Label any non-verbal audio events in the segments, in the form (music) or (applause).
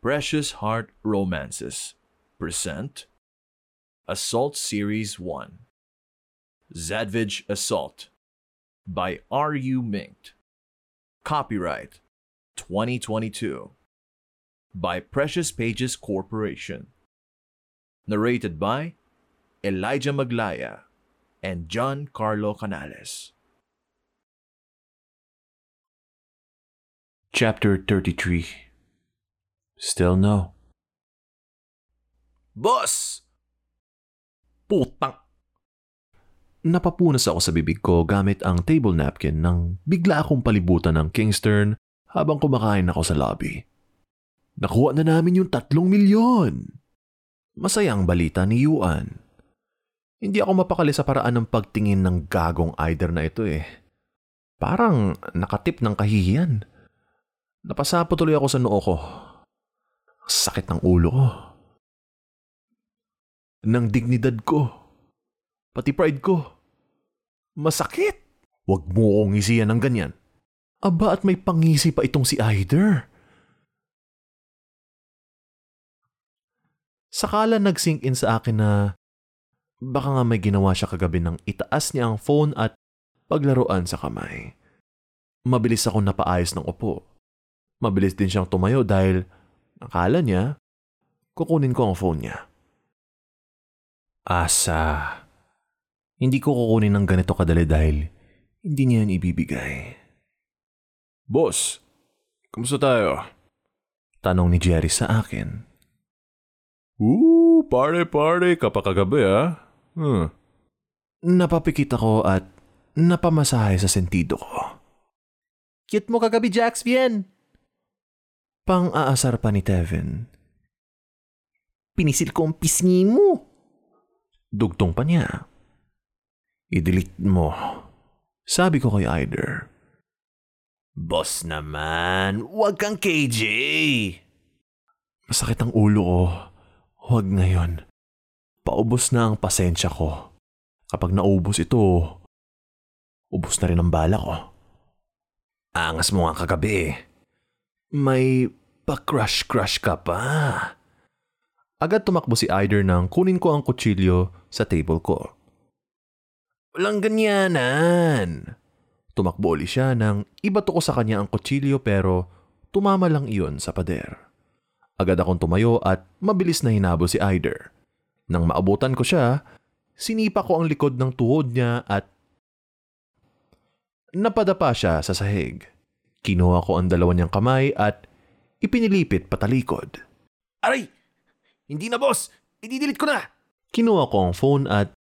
Precious Heart Romances present Assault Series 1 Zadvige Assault by R.U. Minkt. Copyright 2022 by Precious Pages Corporation. Narrated by Elijah Maglaya and John Carlo Canales. Chapter 33 Still no. Boss! Putang! Napapunas ako sa bibig ko gamit ang table napkin nang bigla akong palibutan ng Kingston habang kumakain ako sa lobby. Nakuha na namin yung tatlong milyon! Masayang balita ni Yuan. Hindi ako mapakali sa paraan ng pagtingin ng gagong either na ito eh. Parang nakatip ng kahihiyan. Napasapo tuloy ako sa noo ko. Sakit ng ulo ko. Ng dignidad ko. Pati pride ko. Masakit. Huwag mo akong isiyan ng ganyan. Aba at may pangisi pa itong si Aider. Sakala nag-sink in sa akin na baka nga may ginawa siya kagabi nang itaas niya ang phone at paglaruan sa kamay. Mabilis ako napaayos ng upo. Mabilis din siyang tumayo dahil akala niya kukunin ko ang phone niya. Asa. Hindi ko kukunin ng ganito kadali dahil hindi niya yan ibibigay. Boss, kumusta tayo? Tanong ni Jerry sa akin. Ooh, pare-pare ka pa kagabi ah. Hmm. Napapikit ako at napamasahe sa sentido ko. Cute mo kagabi, Jax, bien. Pang-aasar pa ni Tevin. Pinisil ko ang pisngi mo. Dugtong pa niya. I-delete mo. Sabi ko kay Aider. Boss naman, huwag kang KJ. Masakit ang ulo ko. Huwag ngayon. Paubos na ang pasensya ko. Kapag naubos ito, ubos na rin ang bala ko. Angas mo nga kagabi. May pa-crush-crush ka pa. Agad tumakbo si Aider nang kunin ko ang kutsilyo sa table ko. Walang ganyanan. Tumakbo uli siya nang ibato ko sa kanya ang kutsilyo pero tumama lang iyon sa pader. Agad akong tumayo at mabilis na hinabol si Aider. Nang maabutan ko siya, sinipa ko ang likod ng tuhod niya at napadapa siya sa sahig. Kinuha ko ang dalawa niyang kamay at ipinilipit patalikod. Aray! Hindi na boss! Ididelete ko na! Kinuha ko ang phone at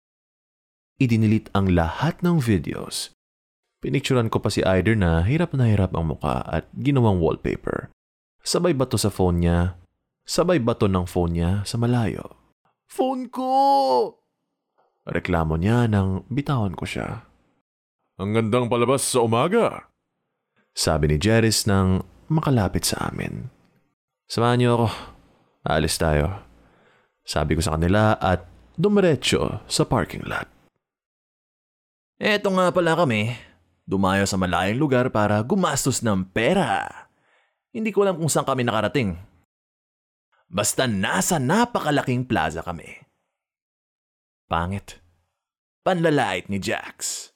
idinilit ang lahat ng videos. Pinicturan ko pa si Aider na hirap na hirap ang muka at ginawang wallpaper. Sabay bato sa phone niya. Sabay bato ng phone niya sa malayo. Phone ko! Reklamo niya nang bitawan ko siya. Ang gandang palabas sa umaga. Sabi ni Jeris nang makalapit sa amin. Samahan niyo ako. Aalis tayo. Sabi ko sa kanila at dumiretso sa parking lot. Eto nga pala kami. Dumayo sa malayong lugar para gumastos ng pera. Hindi ko alam kung saan kami nakarating. Basta nasa napakalaking plaza kami. Pangit. Panlalait ni Jax.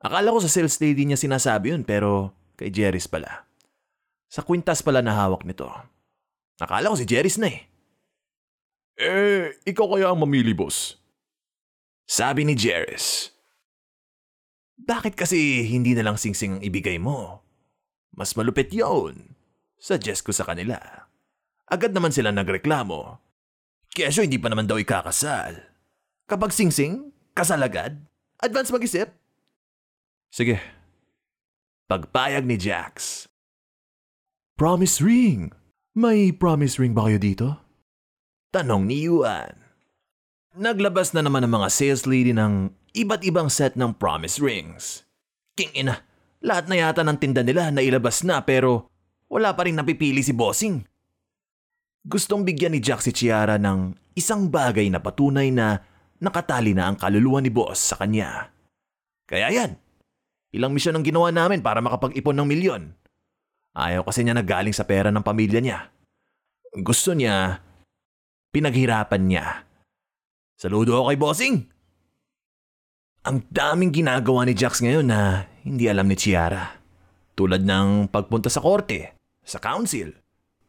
Akala ko sa sales lady niya sinasabi yun pero kay Jerry's pala. Sa kwintas pala na hawak nito. Akala ko si Jerry's na eh. Eh, ikaw kaya ang mamili, boss? Sabi ni Jerry's. Bakit kasi hindi na lang singsing ang ibigay mo? Mas malupit yon. Suggest ko sa kanila. Agad naman sila nagreklamo. Kesyo hindi pa naman daw ikakasal. Kapag singsing, kasal agad? Advance mag-isip? Sige. Pagpayag ni Jax. Promise ring. May promise ring ba kayo dito? Tanong ni Yuan. Naglabas na naman ang mga sales lady ng iba't ibang set ng promise rings. King ina, lahat na yata ng tinda nila na ilabas na pero wala pa rin napipili si Bossing. Gustong bigyan ni Jack si Chiara ng isang bagay na patunay na nakatali na ang kaluluwa ni Boss sa kanya. Kaya yan, ilang misyon ang ginawa namin para makapag-ipon ng milyon. Ayaw kasi niya nagaling sa pera ng pamilya niya. Gusto niya, pinaghirapan niya. Saludo ako kay Bossing! Ang daming ginagawa ni Jax ngayon na hindi alam ni Chiara. Tulad ng pagpunta sa korte, sa council,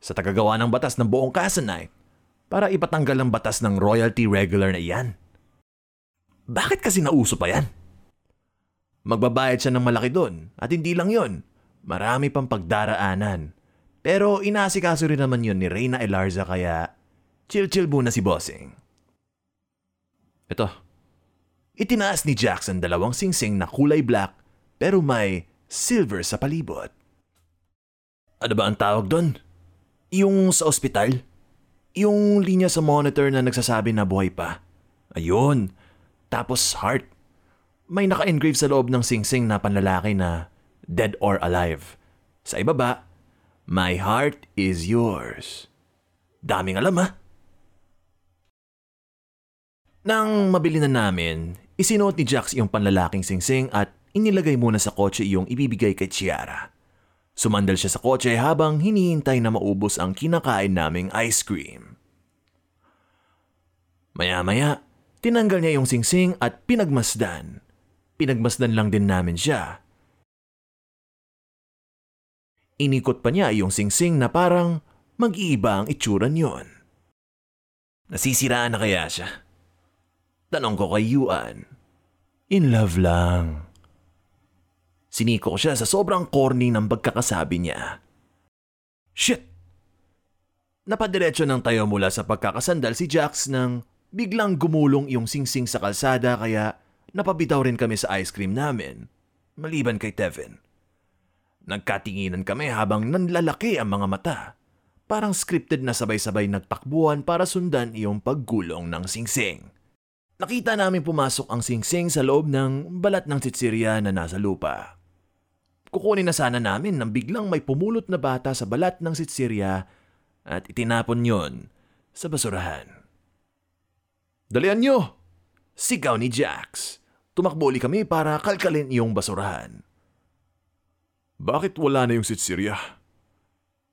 sa tagagawa ng batas ng buong Casanite para ipatanggal ang batas ng royalty regular na iyan. Bakit kasi nauso pa yan? Magbabayad siya ng malaki doon at hindi lang yon, marami pang pagdaraanan. Pero inasikaso rin naman yon ni Reyna Elarza kaya chill-chill muna si Bossing. Ito, itinaas ni Jackson dalawang singsing na kulay black pero may silver sa palibot. Ano ba ang tawag doon? Yung sa ospital? Yung linya sa monitor na nagsasabi na buhay pa. Ayun. Tapos heart. May naka-engrave sa loob ng singsing na panlalaki na dead or alive. Sa ibaba, My heart is yours. Daming alam ha. Nang mabili na namin, isinuot ni Jax yung panlalaking singsing at inilagay muna sa kotse yung ibibigay kay Chiara. Sumandal siya sa kotse habang hinihintay na maubos ang kinakain naming ice cream. Maya-maya, tinanggal niya yung singsing at pinagmasdan. Pinagmasdan lang din namin siya. Inikot pa niya yung singsing na parang mag-iiba ang itsura niyon. Nasisiraan na kaya siya? Tanong ko kay Yuan. In love lang. Siniko ko siya sa sobrang corny ng pagkakasabi niya. Shit! Napadiretso ng tayo mula sa pagkakasandal si Jax nang biglang gumulong yung singsing sa kalsada kaya napabitaw rin kami sa ice cream namin, maliban kay Tevin. Nagkatinginan kami habang nanlalaki ang mga mata. Parang scripted na sabay-sabay nagtakbuhan para sundan iyong paggulong ng singsing. Nakita namin pumasok ang singsing sa loob ng balat ng tsitsirya na nasa lupa. Kukunin na sana namin nang biglang may pumulot na bata sa balat ng sitsirya at itinapon yon sa basurahan. Dalian nyo! Sigaw ni Jax. Tumakbo kami para kalkalin iyong basurahan. Bakit wala na yung sitsirya?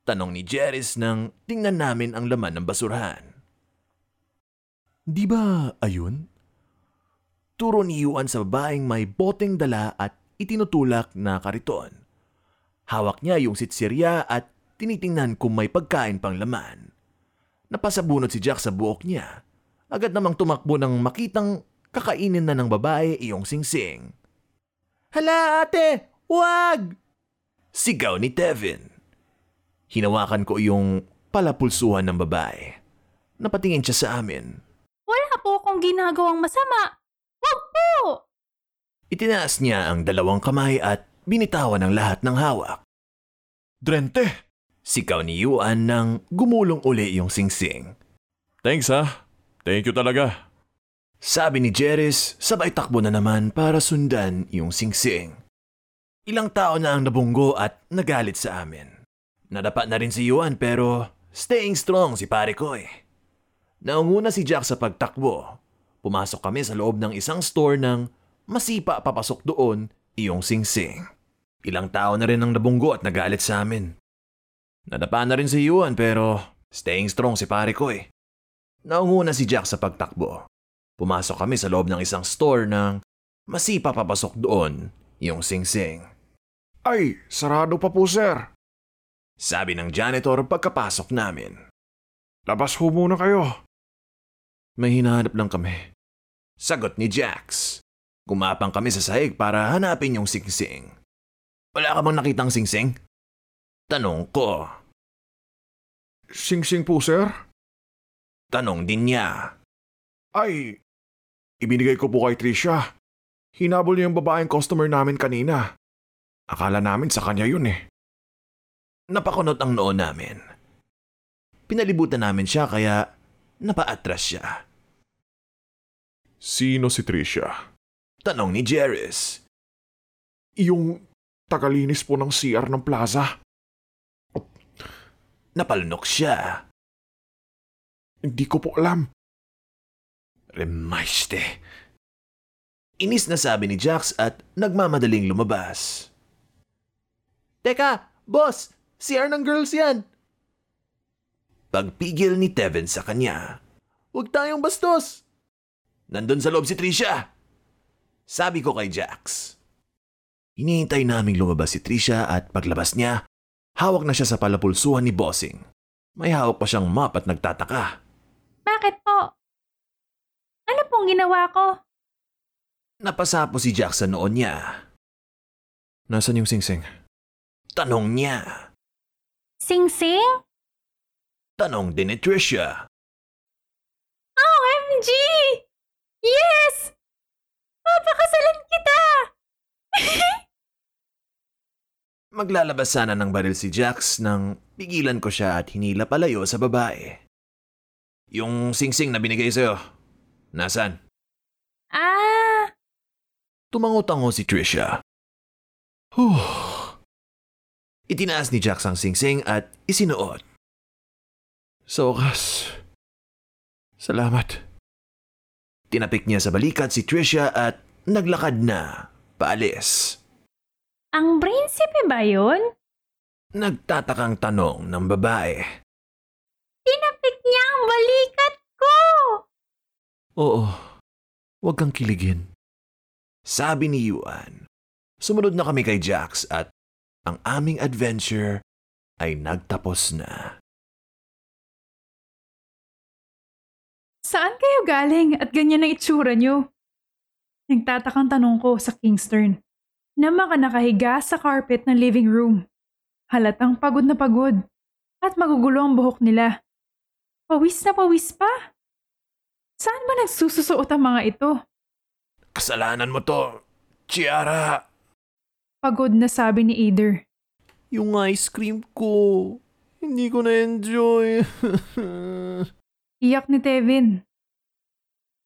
Tanong ni Jeris nang tingnan namin ang laman ng basurahan. Di ba ayun? Turo ni Yuan sa babaeng may boteng dala at itinutulak na kariton. Hawak niya yung sitsirya at tinitingnan kung may pagkain pang laman. Napasabunot si Jack sa buhok niya. Agad namang tumakbo nang makitang kakainin na ng babae iyong singsing. Hala ate! Wag! Sigaw ni Tevin. Hinawakan ko yung palapulsuhan ng babae. Napatingin siya sa amin. Wala po akong ginagawang masama. Wag po! Itinaas niya ang dalawang kamay at binitawan ang lahat ng hawak. Drente! Sigaw ni Yuan nang gumulong uli yung singsing. Thanks ha. Thank you talaga. Sabi ni Jeris, sabay takbo na naman para sundan yung singsing. Ilang tao na ang nabunggo at nagalit sa amin. Nadapa na rin si Yuan pero staying strong si pare ko eh. Naunguna si Jack sa pagtakbo. Pumasok kami sa loob ng isang store nang masipa papasok doon iyong singsing. Ilang tao na rin ang nabunggo at nagalit sa amin. Nadapa na rin si Yuan pero staying strong si pare ko eh. Naunguna si Jack sa pagtakbo. Pumasok kami sa loob ng isang store nang masipa papasok doon yung singsing. Ay, sarado pa po sir. Sabi ng janitor pagkapasok namin. Labas ho muna kayo. May hinahanap lang kami. Sagot ni Jax. Gumapang kami sa sahig para hanapin yung singsing. Wala ka bang nakitang singsing? Tanong ko. Sing-sing po sir? Tanong din niya. Ay, ibinigay ko po kay Trisha. Hinabol niya yung babaeng customer namin kanina. Akala namin sa kanya yun eh. Napakunot ang noon namin. Pinalibutan namin siya kaya napaatras siya. Sino si Trisha? Tanong ni Jeris. Yung tagalinis po ng CR ng plaza. Napalunok siya. Hindi ko po alam. Remaiste. Inis na sabi ni Jax at nagmamadaling lumabas. Teka, boss! CR ng girls yan! pagpigil ni Tevin sa kanya. Huwag tayong bastos! Nandun sa loob si Trisha! Sabi ko kay Jax. Hinihintay naming lumabas si Trisha at paglabas niya, hawak na siya sa palapulsuhan ni Bossing. May hawak pa siyang map at nagtataka. Bakit po? Ano pong ginawa ko? Napasapo si Jax sa noon niya. Nasaan yung singsing? Tanong niya. Sing-sing? Tanong din ni Trisha. OMG! Yes! Papakasalan kita! (laughs) Maglalabas sana ng baril si Jax nang pigilan ko siya at hinila palayo sa babae. Yung singsing na binigay sa'yo, nasan? ah, Tumango-tango si Trisha. Huh. Itinaas ni Jax ang singsing at isinuot. Sa wakas. Salamat. Tinapik niya sa balikat si Trisha at naglakad na, paalis. ang prinsipe ba yun? Nagtatakang tanong ng babae. Tinapik niya ang balikat ko! Oo. Huwag kang kiligin. Sabi ni Yuan. Sumunod na kami kay Jax at ang aming adventure ay nagtapos na. Saan kayo galing at ganyan ang itsura nyo? Nagtatakang tanong ko sa Kingston na maka nakahiga sa carpet ng living room. Halatang pagod na pagod at magugulo ang buhok nila. Pawis na pawis pa. Saan ba nagsususuot ang mga ito? Kasalanan mo to, Chiara. Pagod na sabi ni Ader. Yung ice cream ko. Hindi ko na-enjoy. (laughs) Iyak ni Tevin.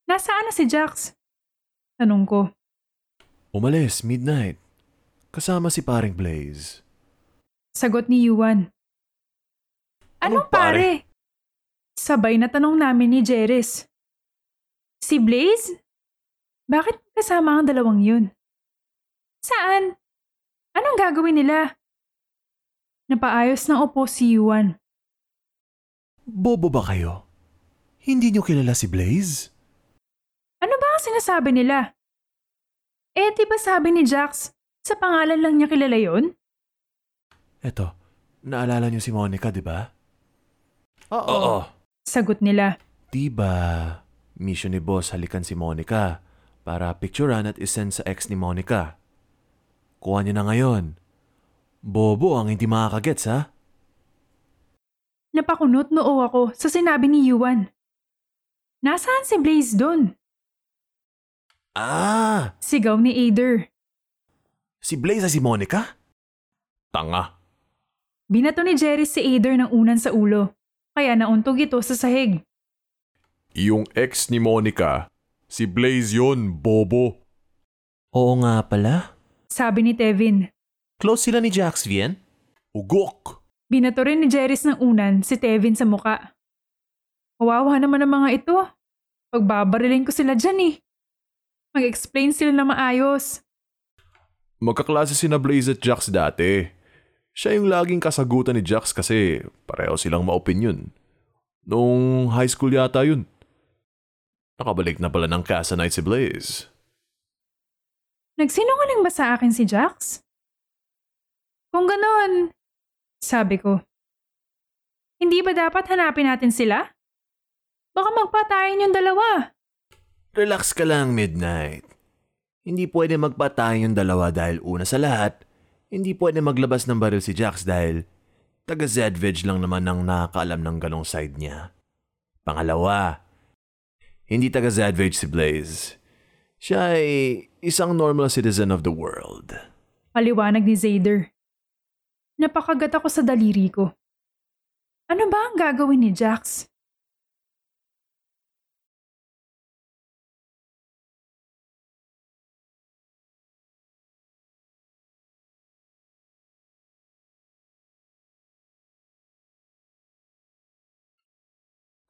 Nasaan na si Jax? Tanong ko. Umalis, midnight. Kasama si paring Blaze. Sagot ni Yuan. Anong Anong pare? pare? Sabay na tanong namin ni Jeris. Si Blaze? Bakit kasama ang dalawang yun? Saan? Anong gagawin nila? Napaayos ng upo si Yuan. Bobo ba kayo? Hindi niyo kilala si Blaze? Ano ba ang sinasabi nila? Eh, di ba sabi ni Jax, sa pangalan lang niya kilala yon? Eto, naalala niyo si Monica, di ba? Oo. Sagot nila. Di ba, mission ni boss halikan si Monica para picturean at isend sa ex ni Monica. Kuha niyo na ngayon. Bobo ang hindi makakagets ha? Napakunot noo ako sa sinabi ni Yuan. Nasaan si Blaze doon? Ah, Sigaw ni Ader. si Blaze ay si Monica? Tanga. Binato ni Jerry si Ader ng unan sa ulo, kaya nauntog ito sa sahig. Yung ex ni Monica, si Blaze yun, bobo. Oo nga pala. Sabi ni Tevin. Close sila ni Jax, Vien? Ugok! Binato rin ni Jerry's ng unan si Tevin sa muka. Kawawa naman ang mga ito. Pagbabarilin ko sila dyan eh. Mag-explain sila na maayos. Magkaklase si na Blaze at Jax dati. Siya yung laging kasagutan ni Jax kasi pareho silang ma-opinion. Nung high school yata yun. Nakabalik na pala ng Casa Night si Blaze. Nagsinungaling ba sa akin si Jax? Kung ganon, sabi ko. Hindi ba dapat hanapin natin sila? Baka magpatayin yung dalawa. Relax ka lang, Midnight. Hindi pwede magpatay yung dalawa dahil una sa lahat, hindi pwede maglabas ng baril si Jax dahil taga Zedvig lang naman ang nakakaalam ng ganong side niya. Pangalawa, hindi taga Zedvig si Blaze. Siya ay isang normal citizen of the world. Paliwanag ni Zader. Napakagat ako sa daliri ko. Ano ba ang gagawin ni Jax?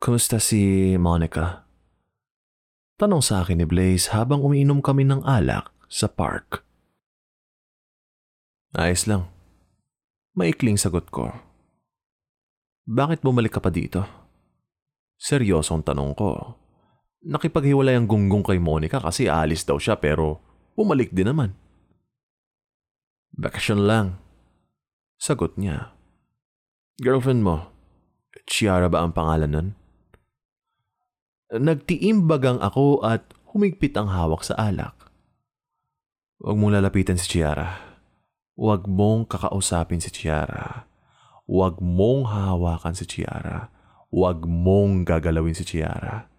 Kumusta si Monica? Tanong sa akin ni Blaze habang umiinom kami ng alak sa park. Ayos lang. Maikling sagot ko. Bakit bumalik ka pa dito? Seryosong tanong ko. Nakipaghiwalay ang gunggong kay Monica kasi aalis daw siya pero bumalik din naman. Bakasyon lang. Sagot niya. Girlfriend mo, Chiara ba ang pangalan nun? Nagtiimbagang ako at humigpit ang hawak sa alak. Huwag mong lalapitan si Chiara. Huwag mong kakausapin si Chiara. Huwag mong hahawakan si Chiara. Huwag mong gagalawin si Chiara.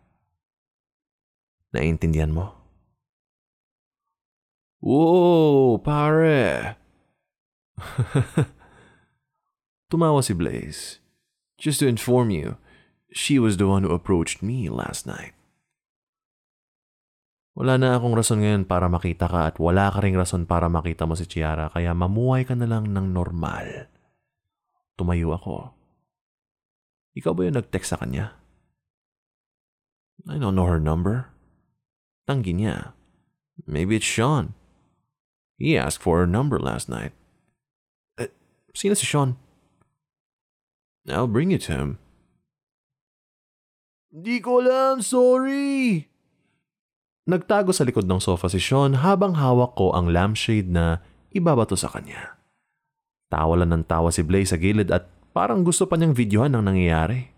Naiintindihan mo? Whoa, pare! (laughs) Tumawa si Blaze. Just to inform you, she was the one who approached me last night. Wala na akong rason ngayon para makita ka at wala ka ring rason para makita mo si Chiara kaya mamuhay ka na lang ng normal. Tumayo ako. Ikaw ba yung nag-text sa kanya? I don't know her number. Tanggi niya. Maybe it's Sean. He asked for her number last night. Eh, sino si Sean? I'll bring it to him. Di ko alam, sorry. Nagtago sa likod ng sofa si Sean habang hawak ko ang lampshade na ibabato sa kanya. Tawa lang ng tawa si Blaze sa gilid at parang gusto pa niyang videohan ang nangyayari.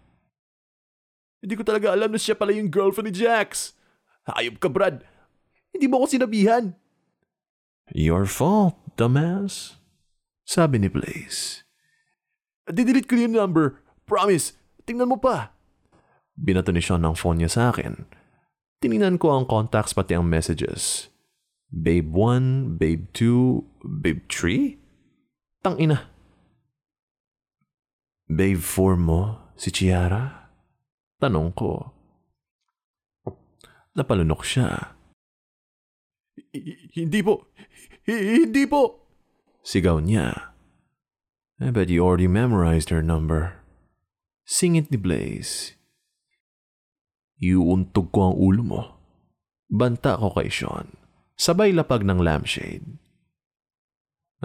Hindi ko talaga alam na siya pala yung girlfriend ni Jax. Hayop ka, Brad. Hindi mo ako sinabihan. Your fault, dumbass. Sabi ni Blaze. Didelete ko yung number. Promise. Tingnan mo pa. Binato ni Sean ang phone niya sa akin. Tiningnan ko ang contacts pati ang messages. Babe 1, Babe 2, Babe 3? Tangina. Babe 4 mo, si Chiara? Tanong ko. Napalunok siya. Hindi po. Hindi po. Sigaw niya. I bet you already memorized her number. Singit ni Blaze. Iuuntog ko ang ulo mo. Banta ko kay Sean. Sabay lapag ng lampshade.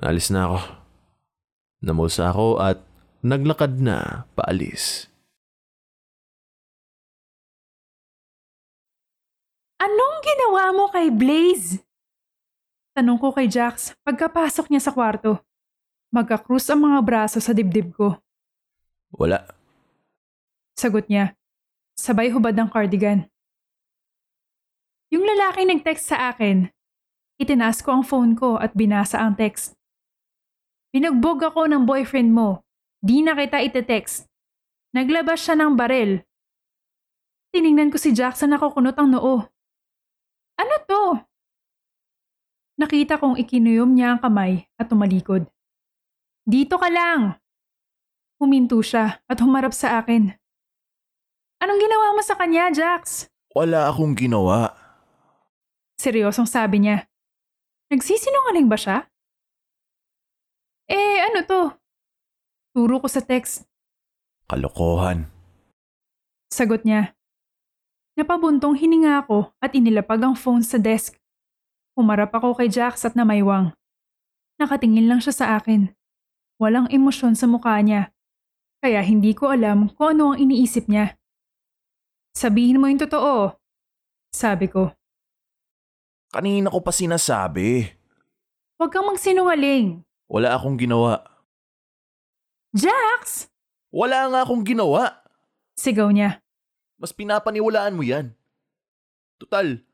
Alis na ako. Namulsa ako at naglakad na paalis. Anong ginawa mo kay Blaze? Tanong ko kay Jax pagkapasok niya sa kwarto. Magkakrus ang mga braso sa dibdib ko. Wala. Sagot niya. Sabay hubad ng cardigan. Yung lalaki nag-text sa akin. Itinaas ko ang phone ko at binasa ang text. Binugbog ako ng boyfriend mo. Di na kita ite-text. Naglabas siya ng barel. Tiningnan ko si Jackson na kukunot ang noo. Ano to? Nakita kong ikinuyom niya ang kamay at tumalikod. Dito ka lang! Huminto siya at humarap sa akin. Anong ginawa mo sa kanya, Jax? Wala akong ginawa. Seryosong sabi niya. Nagsisinungaling ba siya? Eh, ano to? Turo ko sa text. Kalokohan. Sagot niya. Napabuntong hininga ako at inilapag ang phone sa desk. Humarap ako kay Jax at namaywang. Nakatingin lang siya sa akin. Walang emosyon sa mukha niya. Kaya hindi ko alam kung ano ang iniisip niya. Sabihin mo yung totoo. Sabi ko. Kanina ko pa sinasabi. Huwag kang magsinungaling. Wala akong ginawa. Jax! Wala nga akong ginawa. Sigaw niya. Mas pinapaniwalaan mo yan. Total,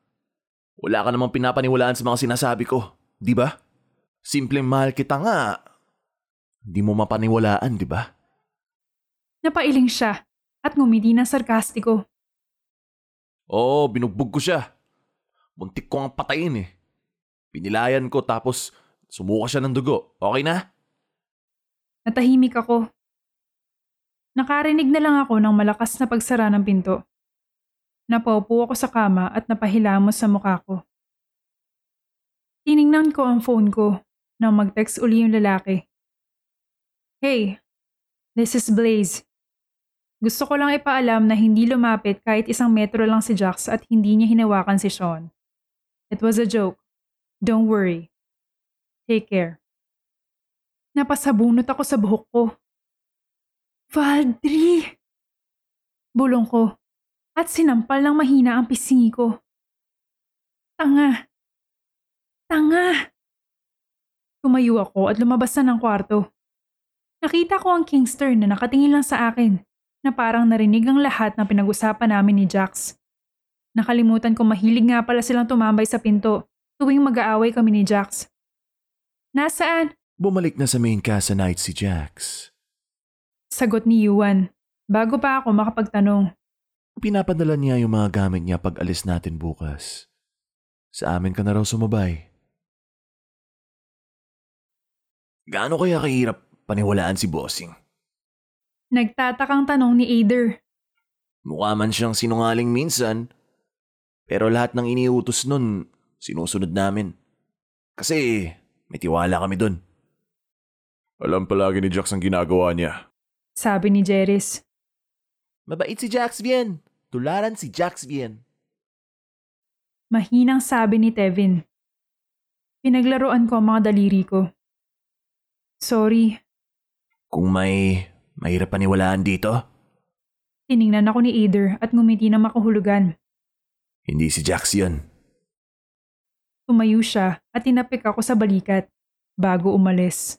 wala ka namang pinapaniwalaan sa mga sinasabi ko, di ba? Simpleng mahal kita nga. Di mo mapaniwalaan, di ba? Napailing siya at ngumiti ng sarkastiko. Oo, binugbog ko siya. Muntik ko ang patayin eh. Pinilayan ko tapos sumuka siya ng dugo. Okay na? Natahimik ako. Nakarinig na lang ako ng malakas na pagsara ng pinto. Napaupo ako sa kama at napahilamos sa mukha ko. Tiningnan ko ang phone ko nang mag-text uli yung lalaki. Hey, this is Blaze. Gusto ko lang ipaalam na hindi lumapit kahit isang metro lang si Jax at hindi niya hinawakan si Sean. It was a joke. Don't worry. Take care. Napasabunot ako sa buhok ko. Valdri! Bulong ko at sinampal ng mahina ang pisingi ko. Tanga! Tanga! Tumayo ako at lumabas na ng kwarto. Nakita ko ang Kingster na nakatingin lang sa akin na parang narinig ang lahat ng pinag-usapan namin ni Jax. Nakalimutan ko mahilig nga pala silang tumambay sa pinto tuwing mag-aaway kami ni Jax. Nasaan? Bumalik na sa main casa night si Jax. Sagot ni Yuan. Bago pa ako makapagtanong. Pinapadala niya yung mga gamit niya pag alis natin bukas. Sa amin ka na raw sumabay. Gaano kaya kahirap paniwalaan si Bossing? Nagtatakang tanong ni Ader. Mukha man siyang sinungaling minsan, pero lahat ng iniutos nun, sinusunod namin. Kasi may tiwala kami dun. Alam palagi ni Jax ang ginagawa niya. Sabi ni Jeris. Mabait si Jax Bien. Tularan si Jax Bien. Mahinang sabi ni Tevin. Pinaglaruan ko ang mga daliri ko. Sorry, Kung may mahirap paniwalaan dito, tiningnan ako ni Ader at ngumiti ng makahulugan. hindi si Jax yun. Tumayo siya at tinapik ako sa balikat bago umalis.